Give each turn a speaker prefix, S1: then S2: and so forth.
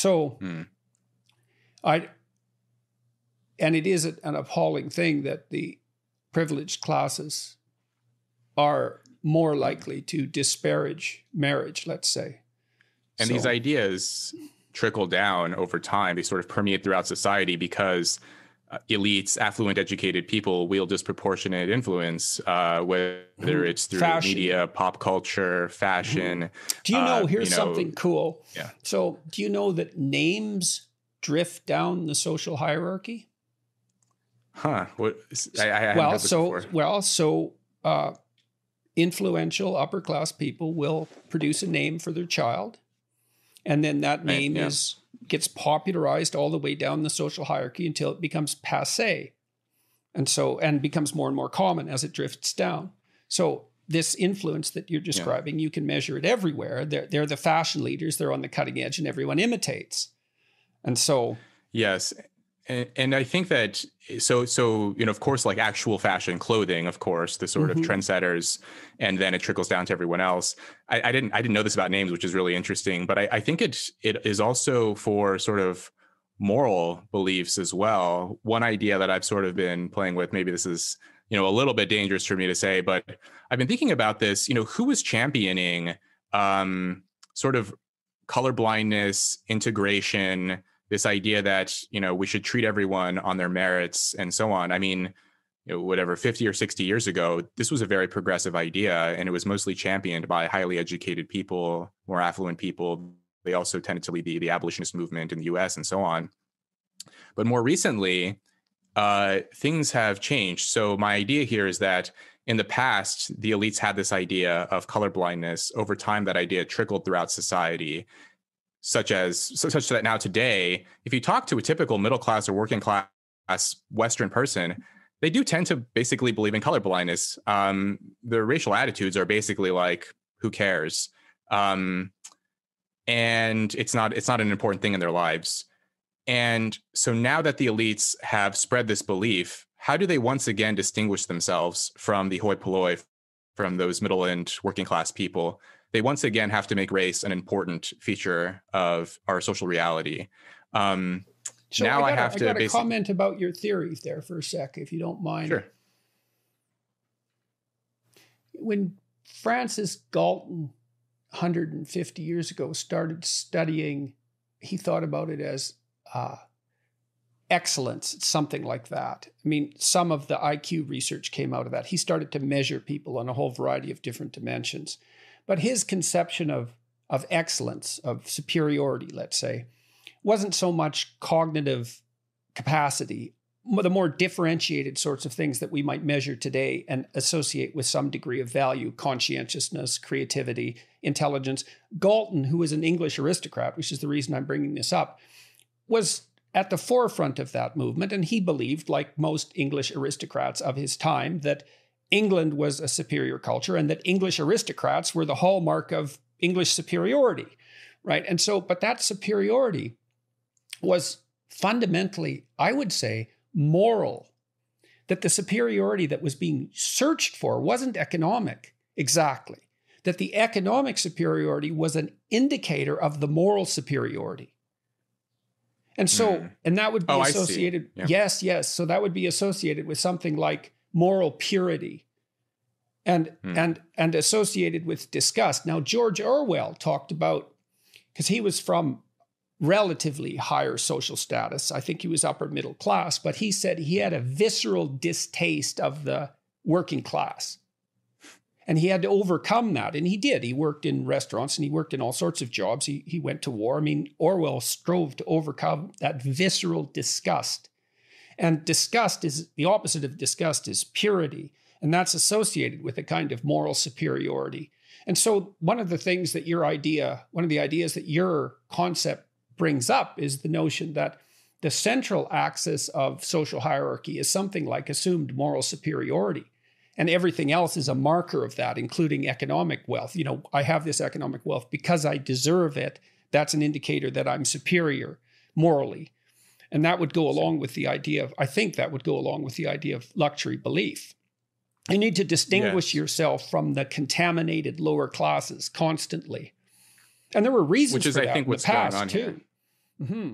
S1: So hmm. I and it is an appalling thing that the privileged classes are more likely to disparage marriage, let's say.
S2: And so, these ideas trickle down over time. They sort of permeate throughout society because elites, affluent, educated people wield disproportionate influence, uh, whether mm-hmm. it's through fashion. media, pop culture, fashion.
S1: Mm-hmm. Do you know? Uh, here's you know, something cool. Yeah. So, do you know that names drift down the social hierarchy?
S2: Huh. What? I, I
S1: well, so before. well, so uh, influential upper class people will produce a name for their child, and then that name right, yeah. is gets popularized all the way down the social hierarchy until it becomes passe, and so and becomes more and more common as it drifts down. So this influence that you're describing, yeah. you can measure it everywhere. They're they're the fashion leaders. They're on the cutting edge, and everyone imitates. And so
S2: yes, and, and I think that so so you know of course like actual fashion clothing of course the sort mm-hmm. of trendsetters and then it trickles down to everyone else I, I, didn't i didn't know this about names which is really interesting but I, I think it it is also for sort of moral beliefs as well one idea that i've sort of been playing with maybe this is you know a little bit dangerous for me to say but i've been thinking about this you know who was championing um sort of colorblindness integration this idea that you know we should treat everyone on their merits and so on. I mean you know, whatever 50 or 60 years ago this was a very progressive idea and it was mostly championed by highly educated people more affluent people. They also tended to lead the, the abolitionist movement in the us and so on. But more recently uh, things have changed. So my idea here is that in the past the elites had this idea of colorblindness. Over time that idea trickled throughout society such as such that now today, if you talk to a typical middle class or working class Western person, they do tend to basically believe in color blindness. Um, their racial attitudes are basically like, "Who cares?" Um, and it's not it's not an important thing in their lives. And so now that the elites have spread this belief, how do they once again distinguish themselves from the hoi polloi, from those middle and working class people? They once again have to make race an important feature of our social reality. Um,
S1: so now I, gotta, I have to I basi- comment about your theories there for a sec, if you don't mind.
S2: Sure.
S1: When Francis Galton, 150 years ago, started studying, he thought about it as uh, excellence, something like that. I mean, some of the IQ research came out of that. He started to measure people on a whole variety of different dimensions. But his conception of, of excellence, of superiority, let's say, wasn't so much cognitive capacity, the more differentiated sorts of things that we might measure today and associate with some degree of value, conscientiousness, creativity, intelligence. Galton, who was an English aristocrat, which is the reason I'm bringing this up, was at the forefront of that movement. And he believed, like most English aristocrats of his time, that England was a superior culture and that English aristocrats were the hallmark of English superiority, right? And so, but that superiority was fundamentally, I would say, moral. That the superiority that was being searched for wasn't economic exactly. That the economic superiority was an indicator of the moral superiority. And so, mm. and that would be oh, associated, yeah. yes, yes. So that would be associated with something like moral purity and hmm. and and associated with disgust. Now George Orwell talked about because he was from relatively higher social status. I think he was upper middle class, but he said he had a visceral distaste of the working class. And he had to overcome that. And he did. He worked in restaurants and he worked in all sorts of jobs. He, he went to war. I mean, Orwell strove to overcome that visceral disgust and disgust is the opposite of disgust is purity. And that's associated with a kind of moral superiority. And so, one of the things that your idea, one of the ideas that your concept brings up is the notion that the central axis of social hierarchy is something like assumed moral superiority. And everything else is a marker of that, including economic wealth. You know, I have this economic wealth because I deserve it. That's an indicator that I'm superior morally. And that would go along with the idea of, I think that would go along with the idea of luxury belief. You need to distinguish yes. yourself from the contaminated lower classes constantly. And there were reasons
S2: Which is,
S1: for
S2: I
S1: that
S2: think,
S1: in
S2: what's
S1: the past
S2: going on
S1: too.
S2: Here.
S1: Mm-hmm.